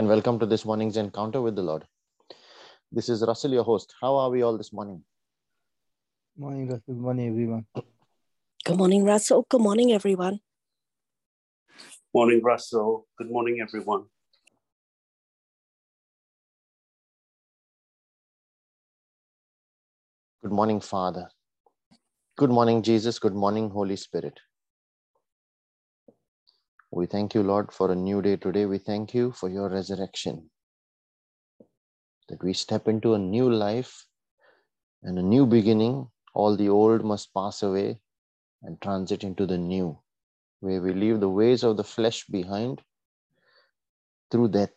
and welcome to this morning's encounter with the Lord. This is Russell, your host. How are we all this morning? Morning, Russell. Good morning, everyone. Good morning, Russell. Good morning, everyone. Morning, Russell. Good morning, everyone. Good morning, Father. Good morning, Jesus. Good morning, Holy Spirit. We thank you, Lord, for a new day today. We thank you for your resurrection. That we step into a new life and a new beginning. All the old must pass away and transit into the new, where we leave the ways of the flesh behind through death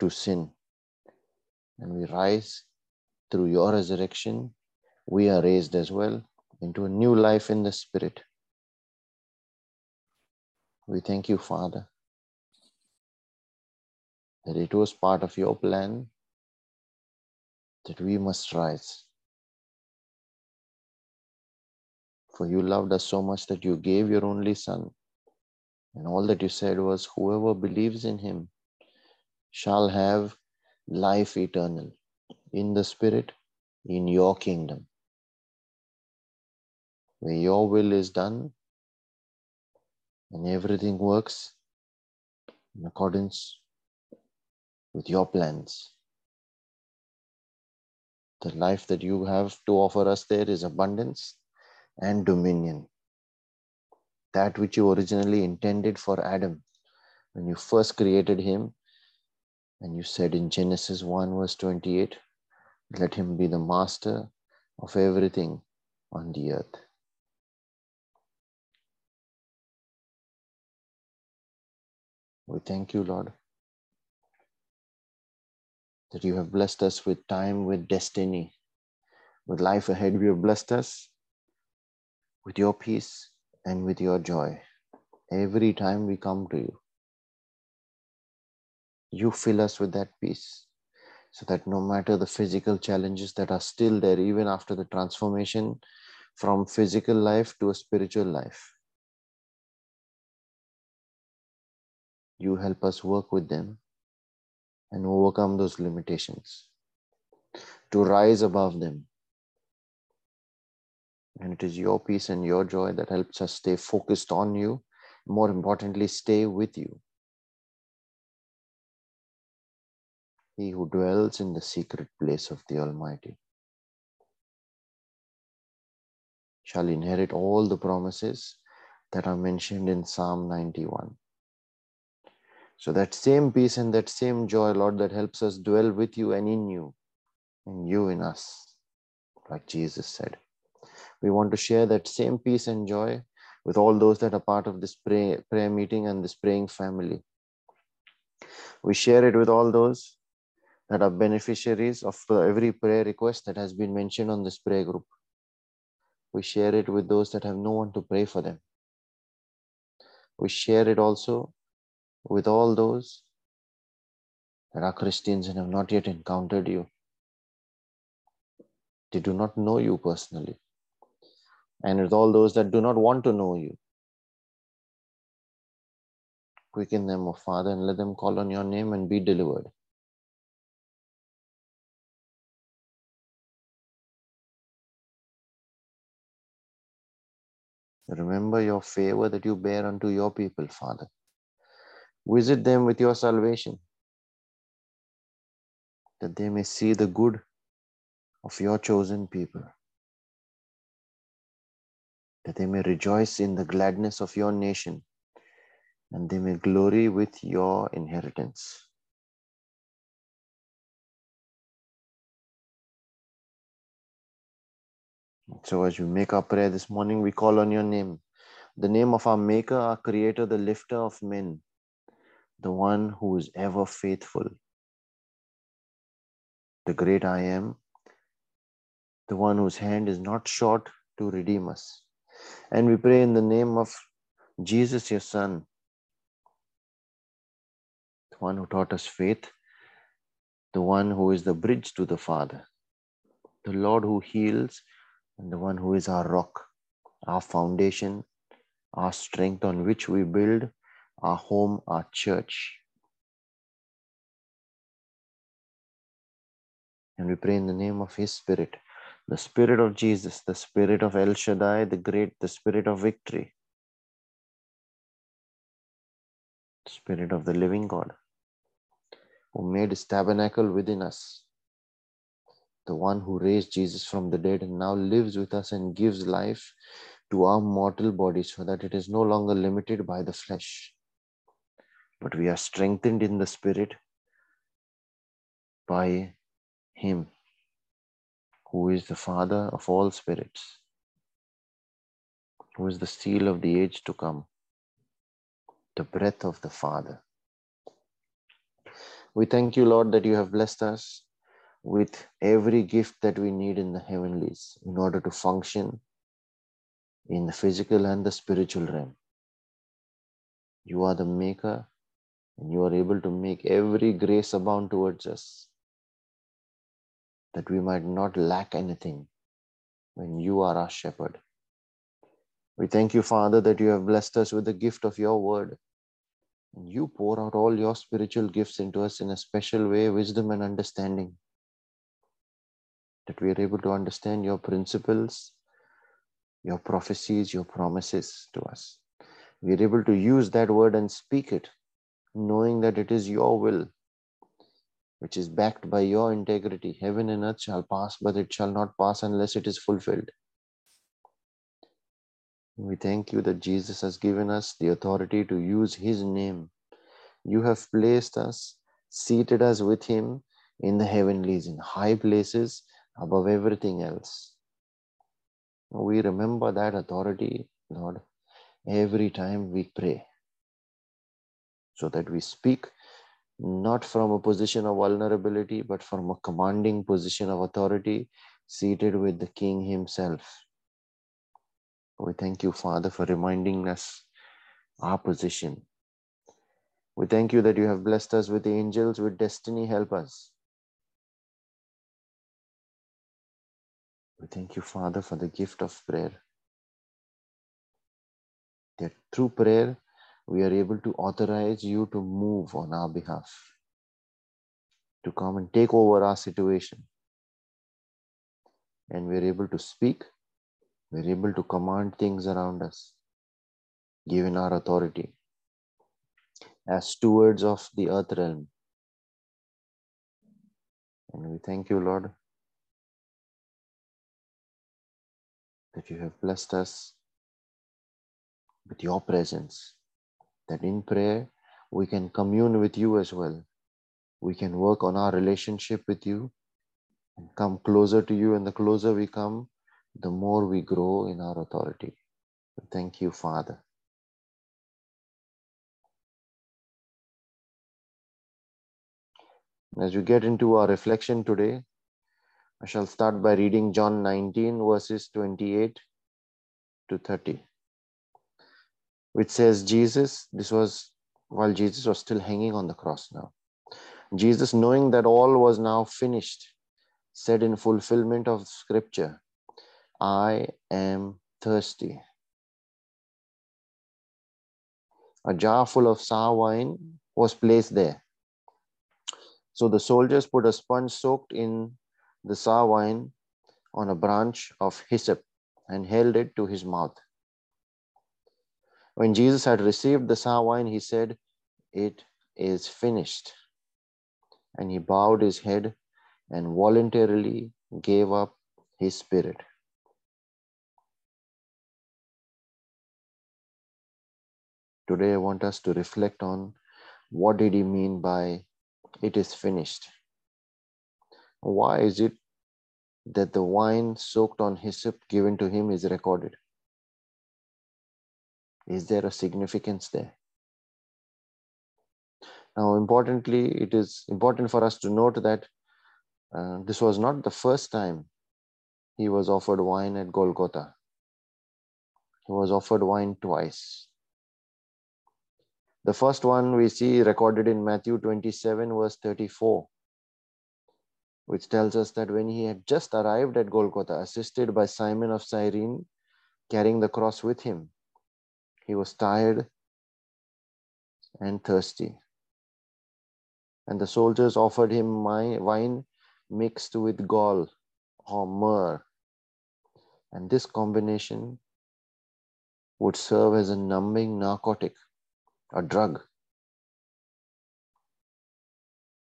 to sin. And we rise through your resurrection. We are raised as well into a new life in the Spirit. We thank you, Father, that it was part of your plan that we must rise. For you loved us so much that you gave your only Son. And all that you said was, Whoever believes in him shall have life eternal in the Spirit, in your kingdom. Where your will is done and everything works in accordance with your plans. The life that you have to offer us there is abundance and dominion. That which you originally intended for Adam when you first created him, and you said in Genesis 1, verse 28, let him be the master of everything on the earth. We thank you, Lord, that you have blessed us with time, with destiny, with life ahead. You have blessed us with your peace and with your joy. Every time we come to you, you fill us with that peace so that no matter the physical challenges that are still there, even after the transformation from physical life to a spiritual life, you help us work with them and overcome those limitations, to rise above them. And it is your peace and your joy that helps us stay focused on you, more importantly, stay with you. He who dwells in the secret place of the Almighty shall inherit all the promises that are mentioned in Psalm 91. So that same peace and that same joy, Lord, that helps us dwell with you and in you, and you in us, like Jesus said. We want to share that same peace and joy with all those that are part of this pray, prayer meeting and this praying family. We share it with all those that are beneficiaries of every prayer request that has been mentioned on this prayer group. We share it with those that have no one to pray for them. We share it also with all those that are Christians and have not yet encountered you. They do not know you personally. And with all those that do not want to know you. Quicken them, O Father, and let them call on your name and be delivered. Remember your favor that you bear unto your people, Father. Visit them with your salvation, that they may see the good of your chosen people, that they may rejoice in the gladness of your nation, and they may glory with your inheritance. So, as we make our prayer this morning, we call on your name, the name of our Maker, our Creator, the lifter of men the one who is ever faithful, the great I am, the one whose hand is not short to redeem us. And we pray in the name of Jesus, your Son, the one who taught us faith, the one who is the bridge to the Father, the Lord who heals, and the one who is our rock, our foundation, our strength on which we build our home, our church. And we pray in the name of His Spirit, the Spirit of Jesus, the Spirit of El Shaddai, the Great, the Spirit of Victory, the Spirit of the Living God, who made His tabernacle within us, the one who raised Jesus from the dead and now lives with us and gives life to our mortal body so that it is no longer limited by the flesh but we are strengthened in the Spirit by Him who is the Father of all spirits, who is the seal of the age to come, the breath of the Father. We thank you, Lord, that you have blessed us with every gift that we need in the heavenlies in order to function in the physical and the spiritual realm. You are the maker, and you are able to make every grace abound towards us that we might not lack anything when you are our shepherd. We thank you, Father, that you have blessed us with the gift of your word. And you pour out all your spiritual gifts into us in a special way, wisdom and understanding. That we are able to understand your principles, your prophecies, your promises to us. We are able to use that word and speak it, knowing that it is your will which is backed by your integrity. Heaven and earth shall pass, but it shall not pass unless it is fulfilled. We thank you that Jesus has given us the authority to use his name. You have placed us, seated us with him in the heavenlies, in high places above everything else. We remember that authority, Lord, every time we pray, so that we speak not from a position of vulnerability, but from a commanding position of authority, seated with the King Himself. We thank you, Father, for reminding us our position. We thank you that you have blessed us with the angels, with destiny help us. We thank you, Father, for the gift of prayer. That through prayer, we are able to authorize you to move on our behalf, to come and take over our situation. And we're able to speak, we're able to command things around us, given our authority as stewards of the earth realm. And we thank you, Lord, that you have blessed us with your presence that in prayer we can commune with you as well. We can work on our relationship with you and come closer to you. And the closer we come, the more we grow in our authority. Thank you, Father. As we get into our reflection today, I shall start by reading John 19, verses 28 to 30 which says Jesus, this was while Jesus was still hanging on the cross now. Jesus, knowing that all was now finished, said in fulfillment of scripture, I am thirsty. A jar full of sour wine was placed there. So the soldiers put a sponge soaked in the sour wine on a branch of hyssop and held it to his mouth. When Jesus had received the sour wine, he said, It is finished. And he bowed his head and voluntarily gave up his spirit. Today, I want us to reflect on what did he mean by it is finished? Why is it that the wine soaked on hyssop given to him is recorded? Is there a significance there? Now, importantly, it is important for us to note that uh, this was not the first time he was offered wine at Golgotha. He was offered wine twice. The first one we see recorded in Matthew 27, verse 34, which tells us that when he had just arrived at Golgotha, assisted by Simon of Cyrene, carrying the cross with him, he was tired and thirsty. And the soldiers offered him wine mixed with gall or myrrh. And this combination would serve as a numbing narcotic, a drug.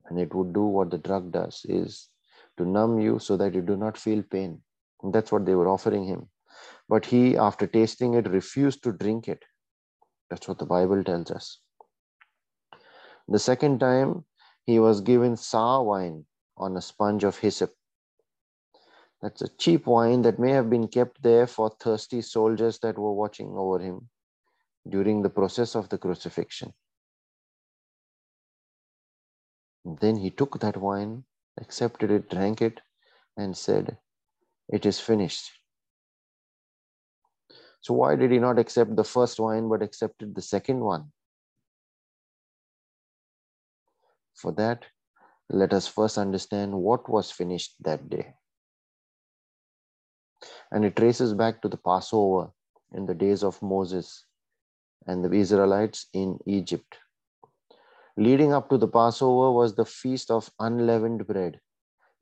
And it would do what the drug does is to numb you so that you do not feel pain. And that's what they were offering him. But he, after tasting it, refused to drink it. That's what the Bible tells us. The second time, he was given sour wine on a sponge of hyssop. That's a cheap wine that may have been kept there for thirsty soldiers that were watching over him during the process of the crucifixion. Then he took that wine, accepted it, drank it, and said, It is finished. So, why did he not accept the first wine but accepted the second one? For that, let us first understand what was finished that day. And it traces back to the Passover in the days of Moses and the Israelites in Egypt. Leading up to the Passover was the feast of unleavened bread.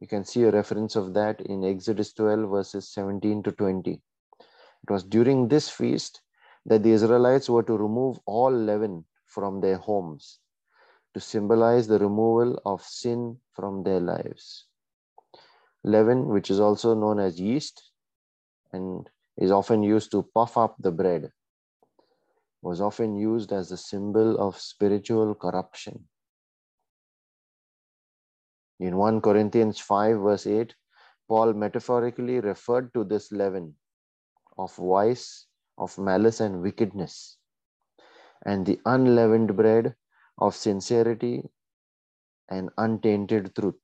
You can see a reference of that in Exodus 12, verses 17 to 20. It was during this feast that the Israelites were to remove all leaven from their homes to symbolize the removal of sin from their lives. Leaven, which is also known as yeast and is often used to puff up the bread, was often used as a symbol of spiritual corruption. In 1 Corinthians 5, verse 8, Paul metaphorically referred to this leaven of vice, of malice, and wickedness, and the unleavened bread of sincerity and untainted truth.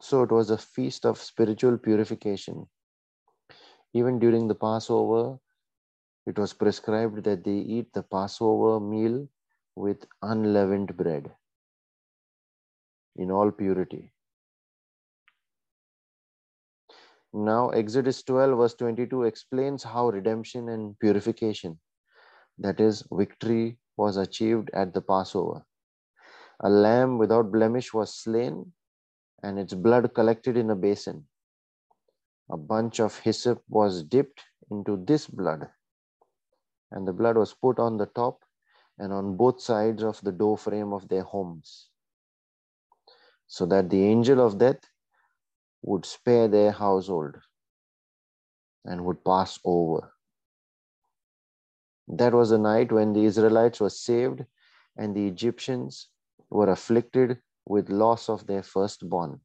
So it was a feast of spiritual purification. Even during the Passover, it was prescribed that they eat the Passover meal with unleavened bread in all purity. Now, Exodus 12, verse 22 explains how redemption and purification, that is, victory was achieved at the Passover. A lamb without blemish was slain, and its blood collected in a basin. A bunch of hyssop was dipped into this blood, and the blood was put on the top and on both sides of the door frame of their homes, so that the angel of death would spare their household and would pass over. That was the night when the Israelites were saved and the Egyptians were afflicted with loss of their firstborn.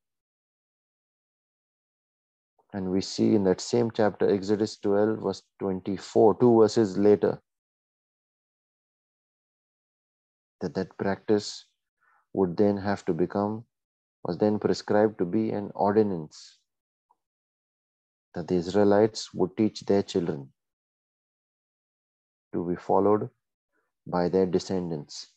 And we see in that same chapter, Exodus 12, verse 24, two verses later, that that practice would then have to become, was then prescribed to be an ordinance that the Israelites would teach their children to be followed by their descendants.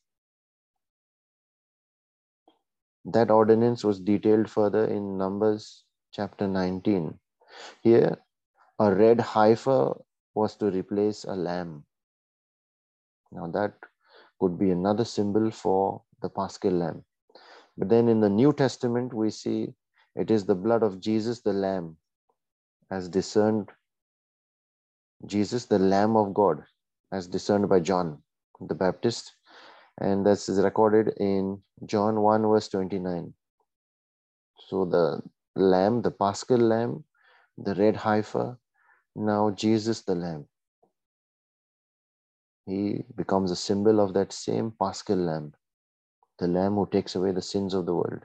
That ordinance was detailed further in Numbers chapter 19. Here, a red heifer was to replace a lamb. Now, that could be another symbol for the paschal lamb. But then in the New Testament, we see it is the blood of Jesus, the lamb, as discerned Jesus, the Lamb of God, as discerned by John the Baptist. And this is recorded in John 1, verse 29. So the lamb, the paschal lamb, the red heifer, now Jesus the lamb. He becomes a symbol of that same paschal lamb, the lamb who takes away the sins of the world.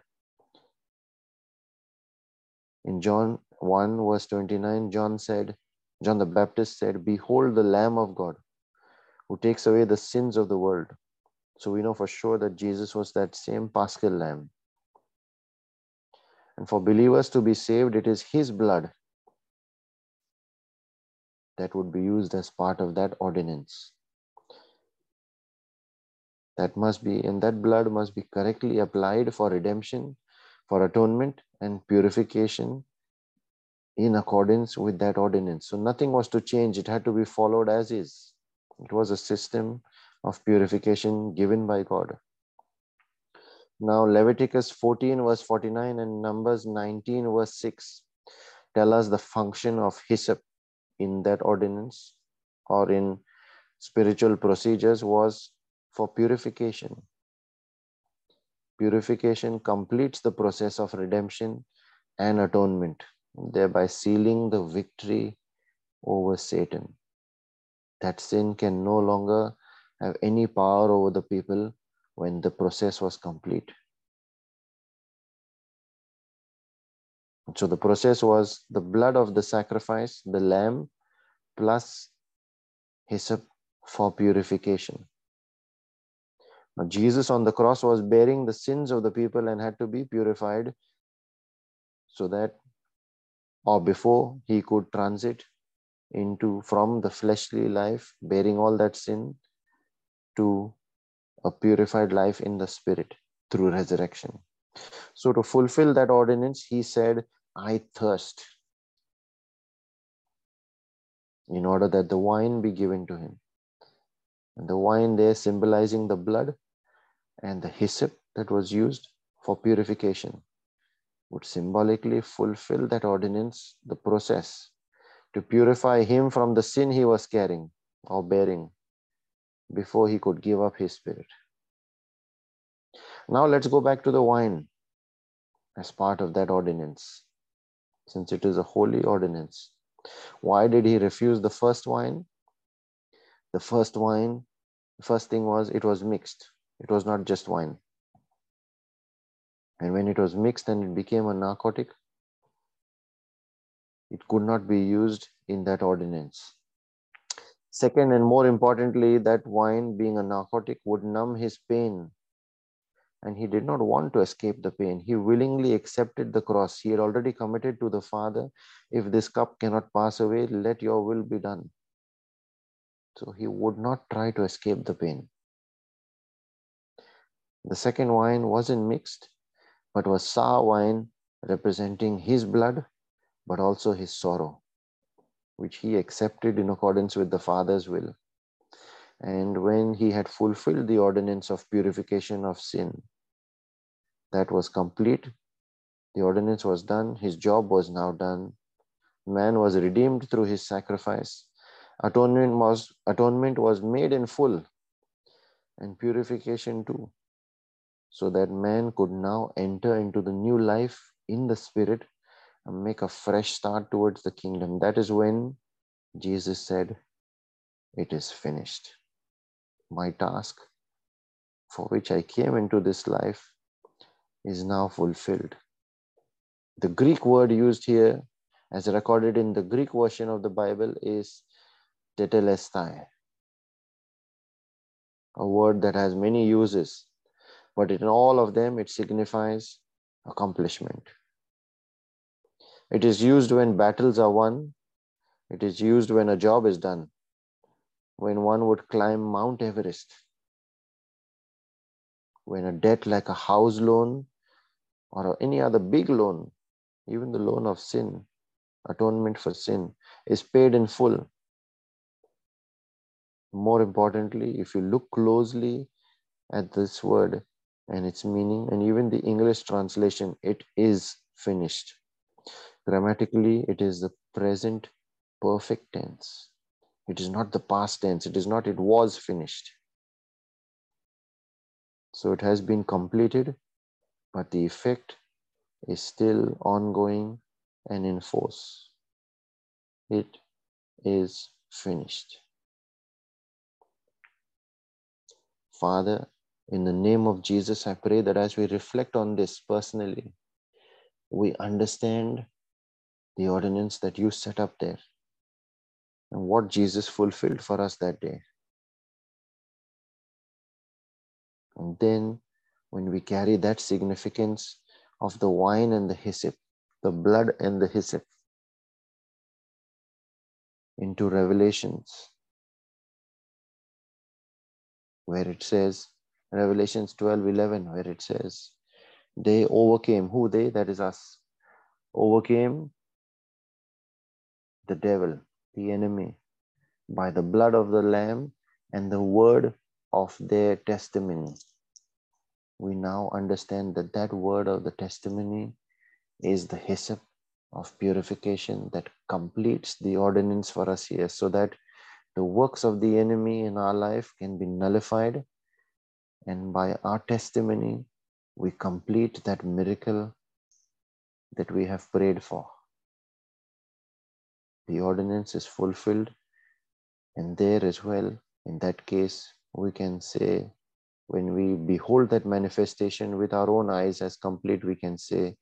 In John 1, verse 29, John said, John the Baptist said, Behold the Lamb of God who takes away the sins of the world. So we know for sure that Jesus was that same paschal lamb. And for believers to be saved, it is his blood that would be used as part of that ordinance. That must be, and that blood must be correctly applied for redemption, for atonement, and purification in accordance with that ordinance. So nothing was to change, it had to be followed as is. It was a system of purification given by God. Now, Leviticus 14, verse 49, and Numbers 19, verse 6 tell us the function of hyssop in that ordinance or in spiritual procedures was for purification. Purification completes the process of redemption and atonement, thereby sealing the victory over Satan. That sin can no longer have any power over the people when the process was complete. So the process was the blood of the sacrifice, the lamb, plus hyssop for purification. Now, Jesus on the cross was bearing the sins of the people and had to be purified so that, or before he could transit into from the fleshly life, bearing all that sin, to a purified life in the spirit through resurrection. So, to fulfill that ordinance, he said, I thirst, in order that the wine be given to him. And the wine there symbolizing the blood and the hyssop that was used for purification would symbolically fulfill that ordinance, the process to purify him from the sin he was carrying or bearing before he could give up his spirit. Now let's go back to the wine as part of that ordinance, since it is a holy ordinance. Why did he refuse the first wine? The first wine, the first thing was it was mixed. It was not just wine. And when it was mixed and it became a narcotic, it could not be used in that ordinance. Second, and more importantly, that wine being a narcotic would numb his pain. And he did not want to escape the pain. He willingly accepted the cross. He had already committed to the Father if this cup cannot pass away, let your will be done. So he would not try to escape the pain. The second wine wasn't mixed, but was sour wine representing his blood, but also his sorrow which he accepted in accordance with the Father's will. And when he had fulfilled the ordinance of purification of sin, that was complete. The ordinance was done. His job was now done. Man was redeemed through his sacrifice. Atonement was, atonement was made in full, and purification too, so that man could now enter into the new life in the Spirit and make a fresh start towards the kingdom. That is when Jesus said, It is finished. My task for which I came into this life is now fulfilled. The Greek word used here, as recorded in the Greek version of the Bible, is tetelestai, a word that has many uses, but in all of them it signifies accomplishment. It is used when battles are won. It is used when a job is done. When one would climb Mount Everest. When a debt like a house loan or any other big loan, even the loan of sin, atonement for sin, is paid in full. More importantly, if you look closely at this word and its meaning, and even the English translation, it is finished. Grammatically, it is the present perfect tense. It is not the past tense. It is not, it was finished. So it has been completed, but the effect is still ongoing and in force. It is finished. Father, in the name of Jesus, I pray that as we reflect on this personally, we understand the ordinance that you set up there and what Jesus fulfilled for us that day. And then, when we carry that significance of the wine and the hyssop, the blood and the hyssop, into Revelations, where it says, Revelations 12 11, where it says, They overcame, who they? That is us, overcame the devil, the enemy, by the blood of the Lamb and the word of their testimony. we now understand that that word of the testimony is the hyssop of purification that completes the ordinance for us here so that the works of the enemy in our life can be nullified and by our testimony we complete that miracle that we have prayed for the ordinance is fulfilled and there as well in that case we can say when we behold that manifestation with our own eyes as complete, we can say,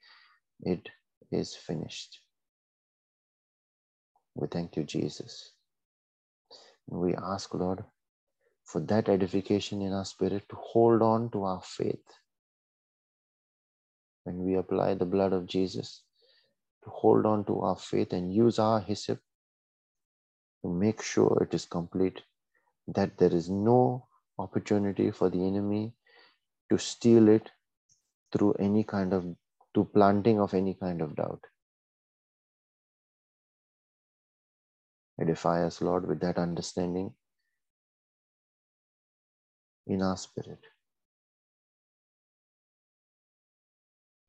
It is finished. We thank you, Jesus. We ask, Lord, for that edification in our spirit to hold on to our faith. When we apply the blood of Jesus, to hold on to our faith and use our hyssop to make sure it is complete, that there is no opportunity for the enemy to steal it through any kind of to planting of any kind of doubt edify us lord with that understanding in our spirit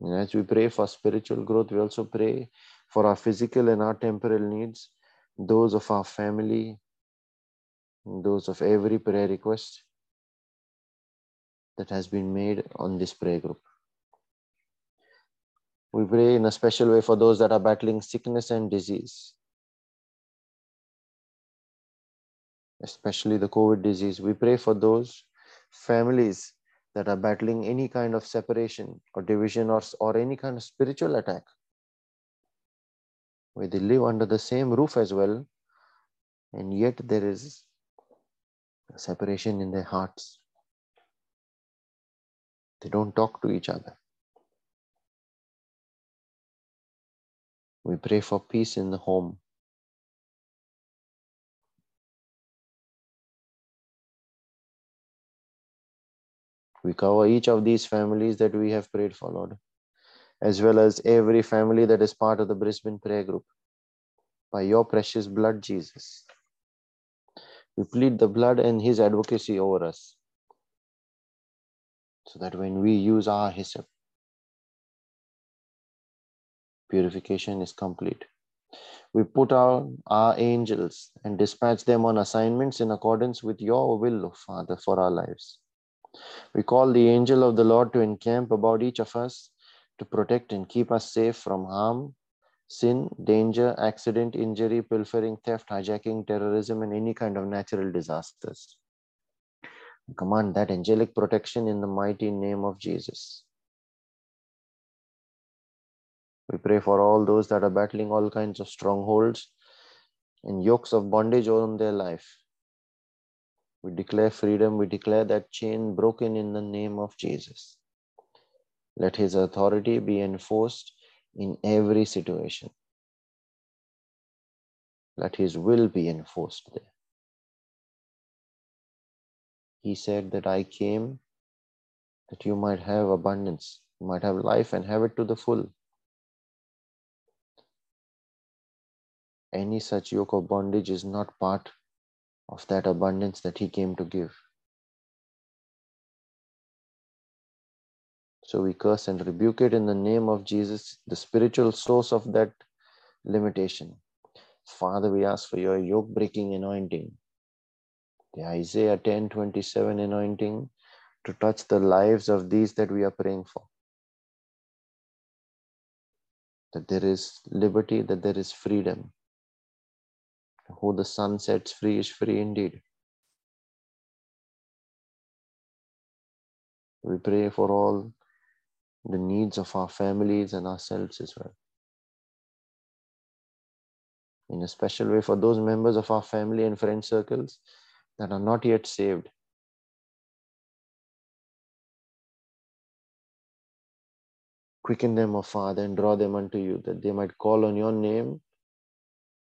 and as we pray for spiritual growth we also pray for our physical and our temporal needs those of our family those of every prayer request that has been made on this prayer group. We pray in a special way for those that are battling sickness and disease, especially the COVID disease. We pray for those families that are battling any kind of separation or division or, or any kind of spiritual attack, where they live under the same roof as well, and yet there is a separation in their hearts. They don't talk to each other. We pray for peace in the home. We cover each of these families that we have prayed for, Lord, as well as every family that is part of the Brisbane prayer group. By your precious blood, Jesus. We plead the blood and his advocacy over us so that when we use our hyssop, purification is complete. We put out our angels and dispatch them on assignments in accordance with your will, Father, for our lives. We call the angel of the Lord to encamp about each of us to protect and keep us safe from harm, sin, danger, accident, injury, pilfering, theft, hijacking, terrorism, and any kind of natural disasters command that angelic protection in the mighty name of Jesus. We pray for all those that are battling all kinds of strongholds and yokes of bondage on their life. We declare freedom. We declare that chain broken in the name of Jesus. Let his authority be enforced in every situation. Let his will be enforced there. He said that I came that you might have abundance, you might have life and have it to the full. Any such yoke of bondage is not part of that abundance that He came to give. So we curse and rebuke it in the name of Jesus, the spiritual source of that limitation. Father, we ask for your yoke breaking anointing the Isaiah 10 27 anointing to touch the lives of these that we are praying for. That there is liberty, that there is freedom. Who the Son sets free is free indeed. We pray for all the needs of our families and ourselves as well. In a special way, for those members of our family and friend circles that are not yet saved. Quicken them, O Father, and draw them unto you, that they might call on your name.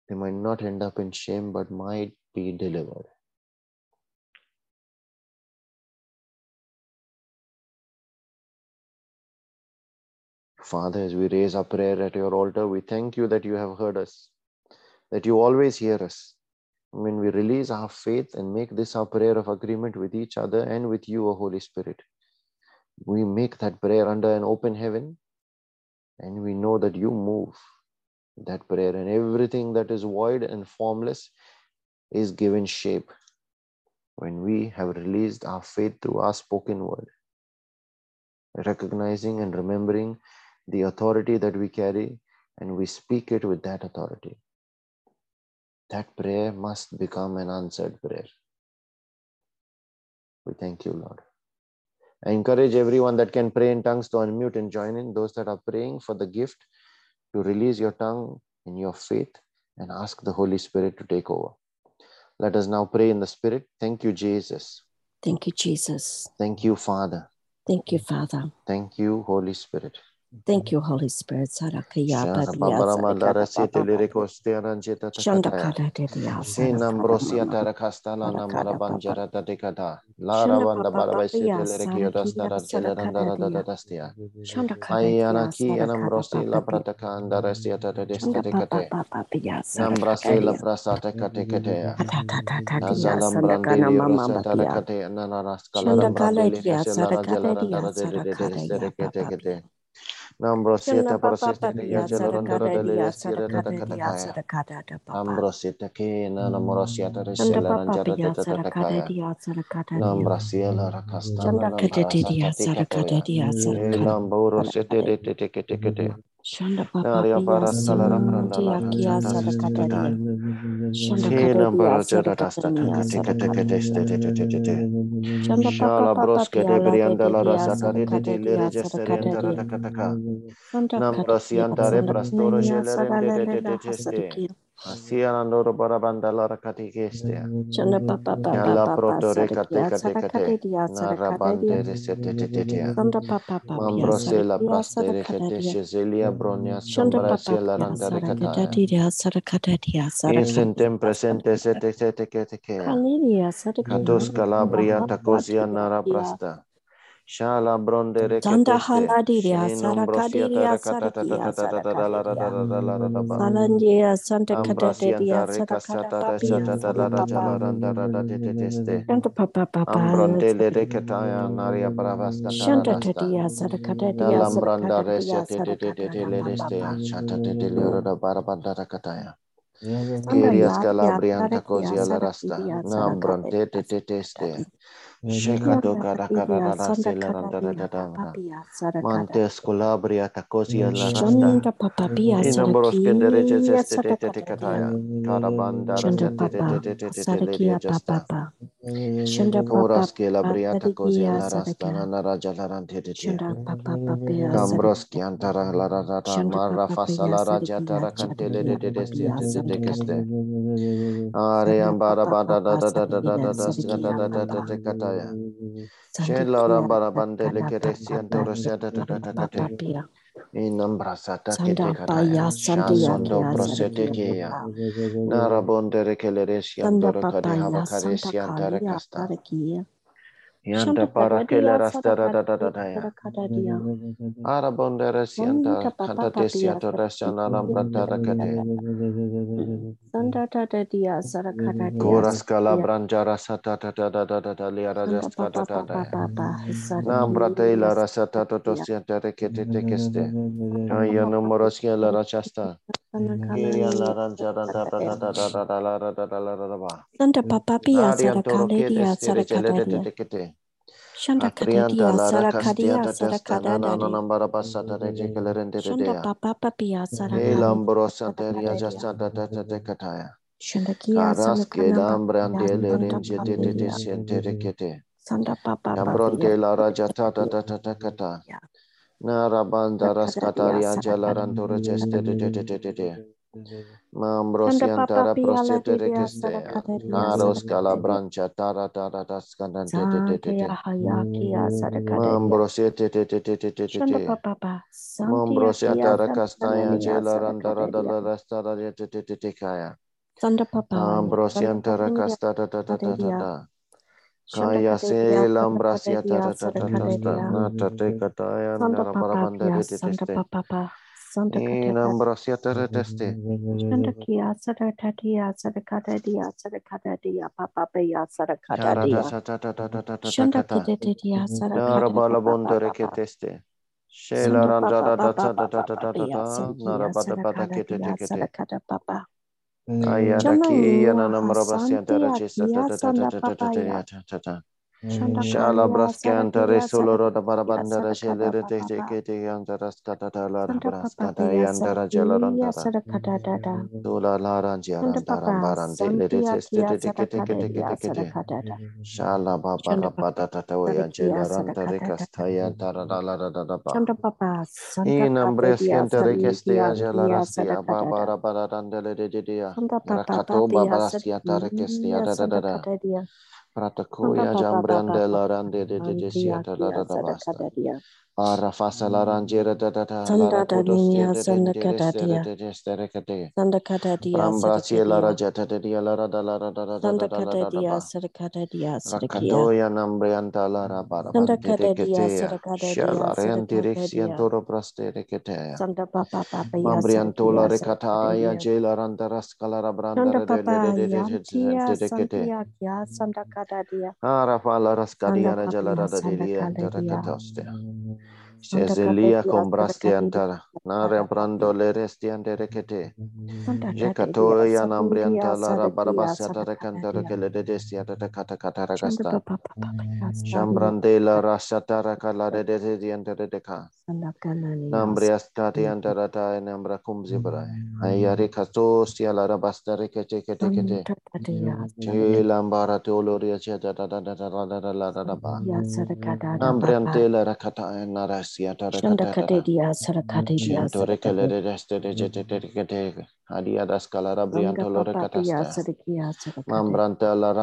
They might not end up in shame, but might be delivered. Father, as we raise our prayer at your altar, we thank you that you have heard us, that you always hear us, when we release our faith and make this our prayer of agreement with each other and with you, O Holy Spirit, we make that prayer under an open heaven and we know that you move that prayer and everything that is void and formless is given shape. When we have released our faith through our spoken word recognizing and remembering the authority that we carry and we speak it with that authority that prayer must become an answered prayer. We thank you lord. I encourage everyone that can pray in tongues to unmute and join in. Those that are praying for the gift to release your tongue in your faith and ask the Holy Spirit to take over. Let us now pray in the Spirit. Thank you, Jesus. Thank you, Jesus. Thank you, Father. Thank you, Father. Thank you, Holy Spirit. Thank you, Holy Spirit. Sarakaya Shara babia babara mandara sarakata sete baba. liriko steran jeta Shanda takataya. kada dedia Sin sarakata ambrosia mama. tarakastala namara Sarakata baba. banjara tatikata. La Shanda ravanda baba bara sete babia lirikio sarakia dastara sarakata jelerandara dia. dadastia. Shanda kada dia Ayanaki sarakata anambrosi la baba. prataka andarasia Shanda baba tadestekate. baba bia sarakata Nambrase la dia. prasata kateketea. Kata tata tata dia sanda kana Azalambrandeli mama rosata babia. rakate ananaras Shanda kala kalarabrandeli dia kaselara sarakata dia jelarandara de de de sarakata de ya de kete baba. kete. Nambrosita Shanda baba prosesta ya babia jelarandara sarakata de dia lereskira da sarakata dia katakaya. sarakata da baba. Ambrosita ke na namorosiata Shanda papa reselaranjara piya de sarakada tatakaya. diya sarakada diya. Nambrasiela rakastana Shanda kete diya nambarasata sarakada tikatoya. diya sarakada lamborosete sarakada. de te te kete kete. Shanda papa Naria piya paras kalarambranda sinti la akiya rajata sarakada tata. diya. Shanda She kete diya nambara jada sarakada rasta diya take take take sarakada. take take take take take. Shanda papa Shala broske de de brianda la rasa tare de de le sarakada antara diya. da kataka. Shanda kete Nambra si diya antare sarakada prastora diya gelerende de de sarakada de teste. hasarakiya. Asia nandoro barabanda la rakati keste. Shanda papa papa papa proto rekate kate kate. diya. Narabante resete te te te. Sanda papa papia Mambro se la sarakia praste sarakadadia. shezelia bronia Shanda scambra papa sia la pia randa rekataya. sarakadadia sarakadadia Insentem sarakadadia presente sete sete kete kea. Kalidia sarakia Katos calabria tacosia nara prasta. Shala bronde Sanda reketeste. haladidia Shinombrosia sarakadidia tarakata sarakia sarakadadia. tatatatatatatalaraba. Salandia santa Ambrasianta kadadia sarakada recasata papia resatatalara sarapapa. jalaranda radadeteste. Shanda papa papa Ambrondele reketaya naria bravasta Shanda taradasta. tadia sarakadadia Nalambranda sarakadadia resetetetetete sarakada papa. ledestea. Shatatetelera barabanda kataya. Sanda Kirias calabrianta cosia la rasta. sarakadia teteste. sarakadadi. Shekato Yanda kara kara kadidia rara sanda selaranda kadadia radadanga. papapia sarakada. Mantes colabria tacosia la rasta. Shanda papapia Inamboros kendere sarakia zeste te te te sarakadadia. kataya. Karabanda Shanda rasente te te papa te te te te leria sarakia jasta. papapa. Shanda papa Coras que la briata cosia sarakia la rasta sarakia. nana raja la rante te te. Shanda papa papia Cambros que sarakia. antara la rata Shanda marra fasa papapia la raja sarakia tara cantele de sarakia de deste papapia te te te sarakada. keste. Are Shanda ambara papa bada da papa da da da da sarakia da da da sarakia da da da papa. te kataya. Shen la Sandikia rambara bandele Sakada que Papa resiento resiata ta ta ta ta te. Papa Inambrasata que te Sanda kataya. Paya Sandia Shasondo Kia prosete Sarakia que ya. Papa Narabondere que le Sanda resiantoro kade Papaya habakare Santa siantara Kalia casta. Sarakia Yanta Shanta para que le Kadadia rastara da da da Sarakadadia da ya. Sarakadadia Arabondere Santa sianta Papa canta te Papia siato resiana lambrata kate. Sanda Tadadia Sarakadadia Coras Sarakia calabranjara sata ta ta ta ta ta ta liara Sanda just kata Papa ta Papa ta. Papa Nambrate Sarakia la rasata to to Sarakia sianta rekete tekeste. Kaya numorosia la rachasta. Santa Papa Pia Narian toro kete Sarakaledia stere celete te Sarakadadia te kete. Shanda Aprianta Kadadia la rakastia Sarakadia ta testa na na na Sarakadadari nambara basata de jekelerente de Papa Papia Sarakaledia lambro santeria Sarakadadia jasta ta ta ta te kataya. Shanda Kia Karas ke Salakanamba dambrante le Santa rinje de de de Papedia siente rekete. Santa Papa Papia Ambronte la raja ta ta ta ta ta kata. Na rabanda Sarakadadia raskataria Sarakadadia jalaranto rejeste de de de de de de. Shanda Mambrosianta Papa Pia raprostete Ladidia rekeste. Sarakadadia Karos Sarakadadia calabrancha tara tara tas candante de de de Santia de. Hayakia Sarakadadia Mambrosete te te te te te te Shanda te. Papa Santia Kia Mambrosianta rakastaya Salakanania jela randara Sarakadadia dala rastara de te te te te kaya. Sanda Papaya, Sanda Ambrosianta Papaya, rakasta ta ta ta Kaya selam brasia tata tata tata tata kataya nara para bandari tete. Inam brasia tata tete. Santa kia sara tati ya sara kata dia sara kata dia papa pe ya sara kata dia. Santa tata tata tata. Santa kete tete ya sara kata. Nara bala bandari kete. Shela randa tata tata tata tata. Nara bata bata kete tete. Sara kata papa. Shanda ki yana namra basia tara Hasantia chisa ta ta ta ta ta ta ta ta ta ta. Shala braskan dari seluruh para bandara shelere tek tek tek yang teras tata dalar beras dada dada tera jalaran tara. Tula laran jalan tara baran telere tek tek tek tek tek tek. Shala bapa bapa tata tawa yang jalaran tara kastaya tara dalar tara bapa. Inam braskan dari kastaya jalaran sia bapa bapa dan telere dia. Rakato bapa sia tara kastaya tara tara. Pratakuya jambran de la rande de de de siata la da da basta. Arafasalaranjira da da da Sandadania Sandakadadia Sandakadadia Rambrasia Lara Jatadadia Lara da Lara da da Sandakadadia Sarkadadia Sarkadoya Nambrianta Lara Bara Sandakadadia Sarkadadia Shararantirixian Toro Prastere Ketea Sanda Papa Papa ya, Mambriantola Recataya Jela Randaras Calara Branda Sanda Papa Yantia Sandakadadia Arafa Laras Kadia Jala Rada Dilia Teracatostea Santa rascadiana Papa jala da Santa de Kadadia. antara Santa Cezilia Kadadia combrastiantara, nare brando le restiante recete, Santa Kadadia jecatoia Sakundia nambrianta la Sarakia rabarabasiata recantara Sarakadia. che le destiata de cata cataragasta, Yasadia. chambrandela rasatara cala de desiante de deca, Santa Kanania. Mm, nambriastati antarata e nambra cumzibra, ayari castosia la rabasta recete Santa Kadadia che lambara teoloria ceta da da da da da da da da da ba. Yasarakada Papa. Nambriantela rakata e narasiata Shanda recatata. Kadadia Sarakadia Centore che le Sarakadia. Shandakadea, Sarakadea, Sarakadea, Adiadas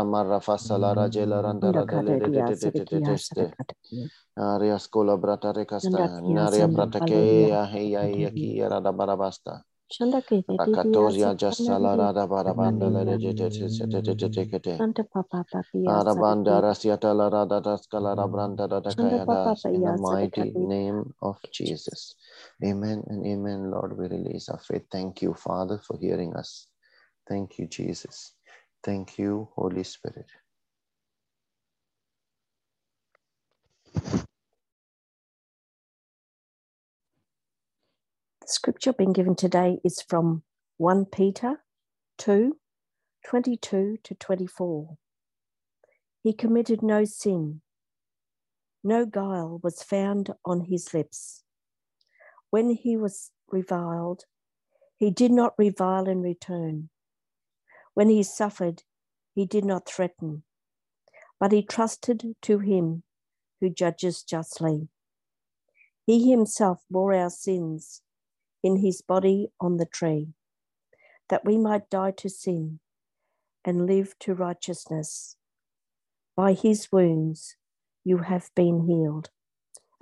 Marra Arias Cola Brata Recasta, Naria Bratakea, Heia Yaki, Radabarabasta. Papa In the mighty name of Jesus. Amen and amen, Lord. We release our faith. Thank you, Father, for hearing us. Thank you, Jesus. Thank you, Holy Spirit. Scripture being given today is from 1 Peter 2 22 to 24. He committed no sin, no guile was found on his lips. When he was reviled, he did not revile in return. When he suffered, he did not threaten, but he trusted to him who judges justly. He himself bore our sins in his body on the tree, that we might die to sin and live to righteousness. By his wounds you have been healed.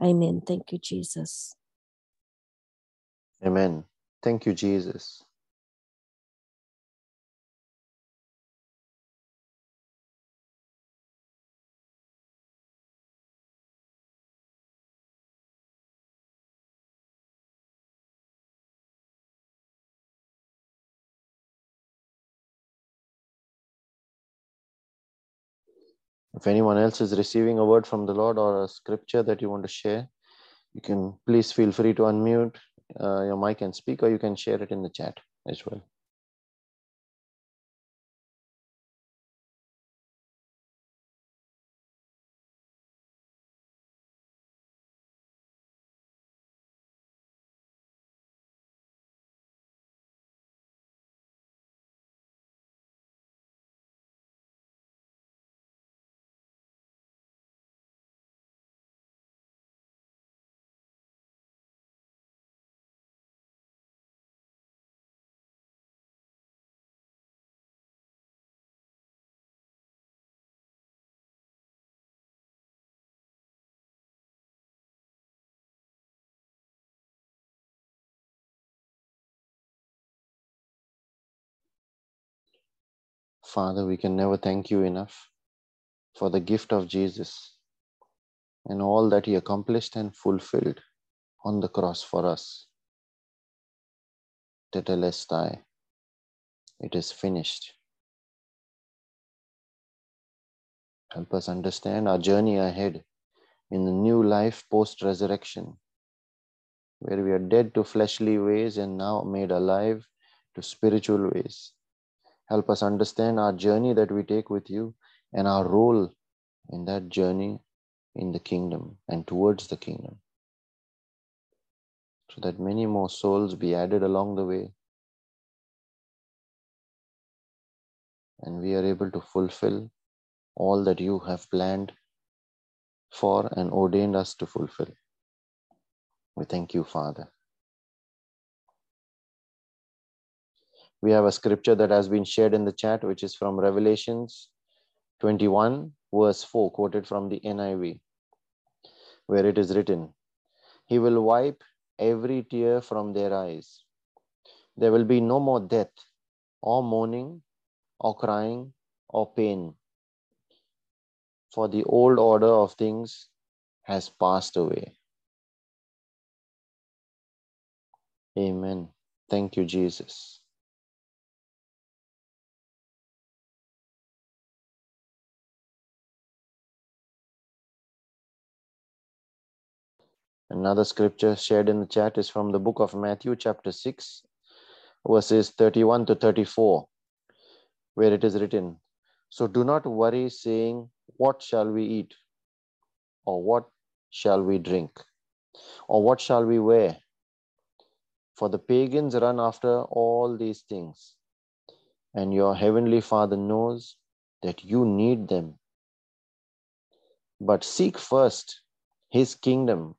Amen. Thank you, Jesus. Amen. Thank you, Jesus. If anyone else is receiving a word from the Lord or a scripture that you want to share, you can please feel free to unmute uh, your mic and speak, or you can share it in the chat as well. Father, we can never thank you enough for the gift of Jesus and all that he accomplished and fulfilled on the cross for us. tetelestai. It is finished. Help us understand our journey ahead in the new life post resurrection, where we are dead to fleshly ways and now made alive to spiritual ways. Help us understand our journey that we take with you and our role in that journey in the kingdom and towards the kingdom. So that many more souls be added along the way. And we are able to fulfill all that you have planned for and ordained us to fulfill. We thank you, Father. We have a scripture that has been shared in the chat, which is from Revelations 21, verse 4, quoted from the NIV, where it is written, He will wipe every tear from their eyes. There will be no more death, or mourning, or crying, or pain for the old order of things has passed away. Amen. Thank you, Jesus. Another scripture shared in the chat is from the book of Matthew, chapter 6, verses 31 to 34, where it is written So do not worry, saying, what shall we eat? Or what shall we drink? Or what shall we wear? For the pagans run after all these things, and your heavenly Father knows that you need them. But seek first his kingdom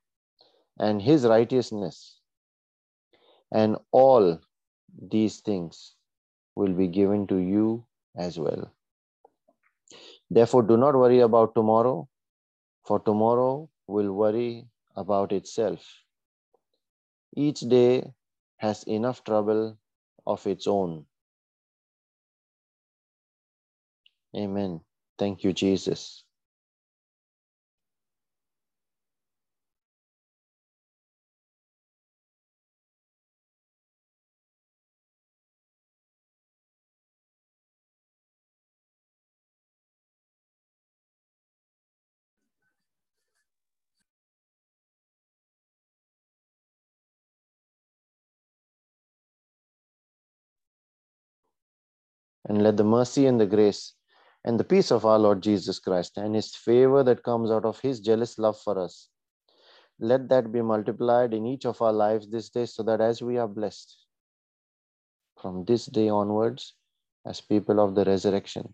and his righteousness, and all these things will be given to you as well. Therefore, do not worry about tomorrow, for tomorrow will worry about itself. Each day has enough trouble of its own. Amen. Thank you, Jesus. And let the mercy and the grace and the peace of our Lord Jesus Christ and his favor that comes out of his jealous love for us, let that be multiplied in each of our lives this day so that as we are blessed from this day onwards as people of the resurrection,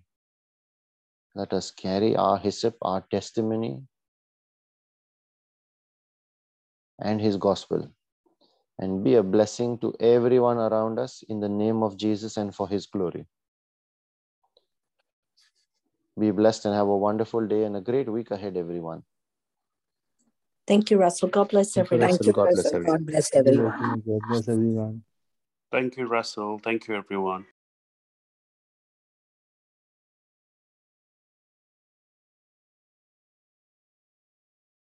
let us carry our hyssop, our testimony, and his gospel and be a blessing to everyone around us in the name of Jesus and for his glory. Be blessed and have a wonderful day and a great week ahead, everyone. Thank you, Russell. God bless everyone. Thank you, God bless everyone. God bless God everyone. bless everyone. Thank you, Russell. Thank you, everyone.